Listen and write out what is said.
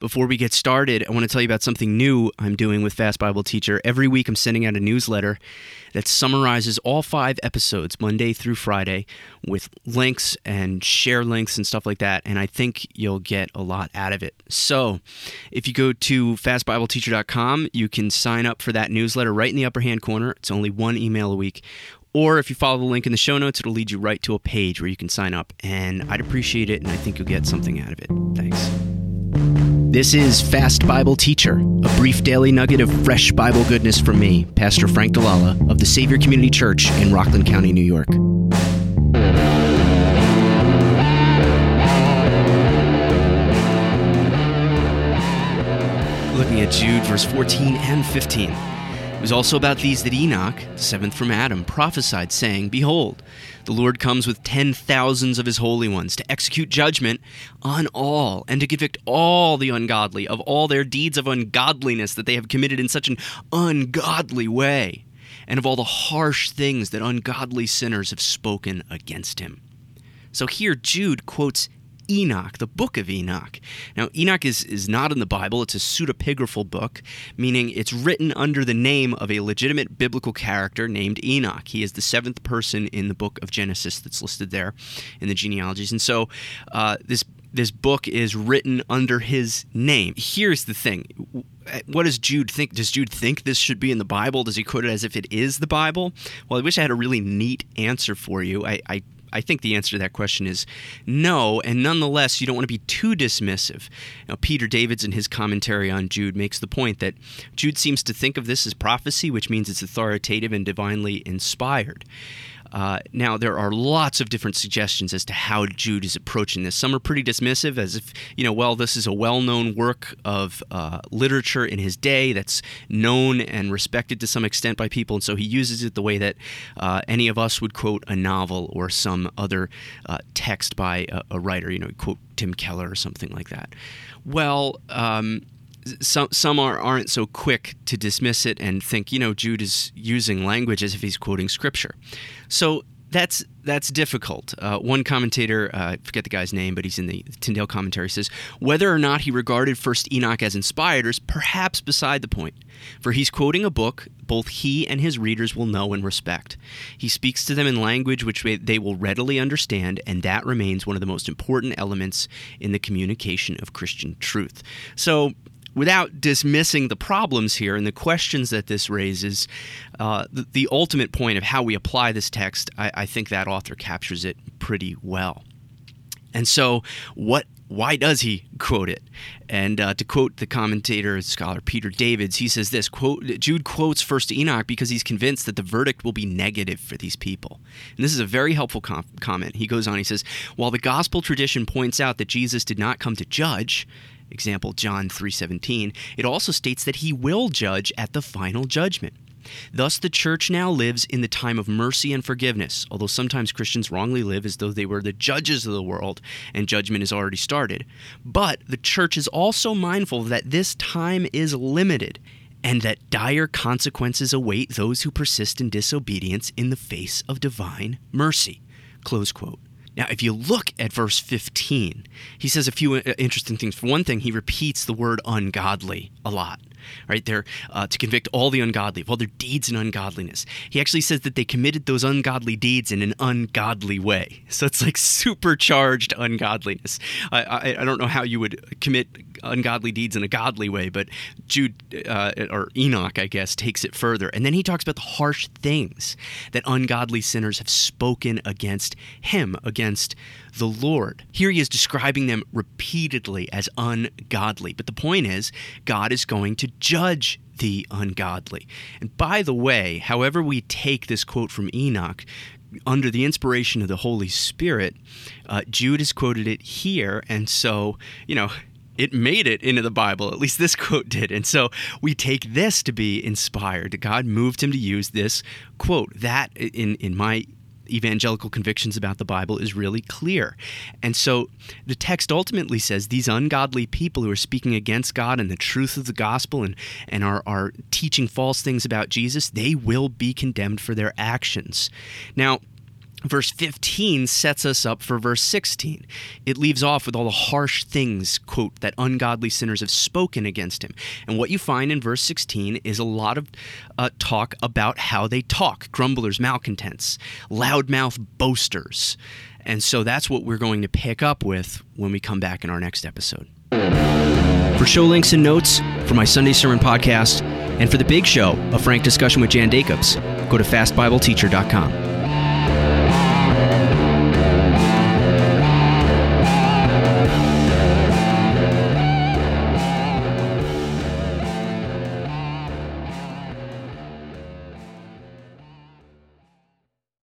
Before we get started, I want to tell you about something new I'm doing with Fast Bible Teacher. Every week, I'm sending out a newsletter that summarizes all five episodes, Monday through Friday, with links and share links and stuff like that. And I think you'll get a lot out of it. So, if you go to fastbibleteacher.com, you can sign up for that newsletter right in the upper hand corner. It's only one email a week. Or if you follow the link in the show notes, it'll lead you right to a page where you can sign up. And I'd appreciate it, and I think you'll get something out of it. Thanks. This is Fast Bible Teacher, a brief daily nugget of fresh Bible goodness from me, Pastor Frank Delala of the Savior Community Church in Rockland County, New York. Looking at Jude, verse 14 and 15. It was also about these that Enoch, the seventh from Adam, prophesied, saying, Behold, the Lord comes with ten thousands of his holy ones to execute judgment on all and to convict all the ungodly of all their deeds of ungodliness that they have committed in such an ungodly way, and of all the harsh things that ungodly sinners have spoken against him. So here Jude quotes Enoch, the book of Enoch. Now, Enoch is, is not in the Bible, it's a pseudepigraphal book, meaning it's written under the name of a legitimate biblical character named Enoch. He is the seventh person in the book of Genesis that's listed there in the genealogies. And so uh, this this book is written under his name. Here's the thing. What does Jude think? Does Jude think this should be in the Bible? Does he quote it as if it is the Bible? Well, I wish I had a really neat answer for you. I, I I think the answer to that question is no, and nonetheless, you don't want to be too dismissive. Now, Peter Davids, in his commentary on Jude, makes the point that Jude seems to think of this as prophecy, which means it's authoritative and divinely inspired. Uh, now, there are lots of different suggestions as to how Jude is approaching this. Some are pretty dismissive, as if, you know, well, this is a well known work of uh, literature in his day that's known and respected to some extent by people, and so he uses it the way that uh, any of us would quote a novel or some other uh, text by a, a, writer, you know, quote Tim Keller or something like that. Well, um, some some are aren't so quick to dismiss it and think you know Jude is using language as if he's quoting scripture. So that's that's difficult. Uh, one commentator, uh, I forget the guy's name, but he's in the Tyndale commentary, says whether or not he regarded First Enoch as inspired is perhaps beside the point, for he's quoting a book both he and his readers will know and respect. He speaks to them in language which they will readily understand, and that remains one of the most important elements in the communication of Christian truth. So without dismissing the problems here and the questions that this raises, uh, the, the, ultimate point of how we apply this text, I, I think that author captures it pretty well. And so, what? Why does he quote it? And uh, to quote the commentator scholar Peter Davids, he says this: "Quote Jude quotes First Enoch because he's convinced that the verdict will be negative for these people." And this is a very helpful com- comment. He goes on. He says, "While the gospel tradition points out that Jesus did not come to judge." Example John 3:17, it also states that he will judge at the final judgment. Thus, the church now lives in the time of mercy and forgiveness, although sometimes Christians wrongly live as though they were the judges of the world and judgment has already started. But the church is also mindful that this time is limited and that dire consequences await those who persist in disobedience in the face of divine mercy. Close quote. Now, if you look at verse 15, he says a few uh, interesting things. For one thing, he repeats the word ungodly a lot right there uh, to convict all the ungodly of all their deeds and ungodliness. He actually says that they committed those ungodly deeds in an ungodly way. So it's like supercharged ungodliness. I, I, I don't know how you would commit ungodly deeds in a godly way, but Jude uh, or Enoch, I guess, takes it further. And then he talks about the harsh things that ungodly sinners have spoken against him, against the Lord. Here he is describing them repeatedly as ungodly. But the point is, God is going to judge the ungodly. And by the way, however we take this quote from Enoch, under the inspiration of the Holy Spirit, uh, Jude has quoted it here. And so, you know, it made it into the Bible. At least this quote did. And so we take this to be inspired. God moved him to use this quote. That, in, in my evangelical convictions about the Bible is really clear. And so the text ultimately says these ungodly people who are speaking against God and the truth of the gospel and, and are, are teaching false things about Jesus, they will be condemned for their actions. Now, Verse 15 sets us up for verse 16. It leaves off with all the harsh things, quote, that ungodly sinners have spoken against him. And what you find in verse 16 is a lot of uh, talk about how they talk grumblers, malcontents, loudmouth boasters. And so that's what we're going to pick up with when we come back in our next episode. For show links and notes for my Sunday Sermon podcast and for the big show, a frank discussion with Jan Jacobs, go to fastbibleteacher.com.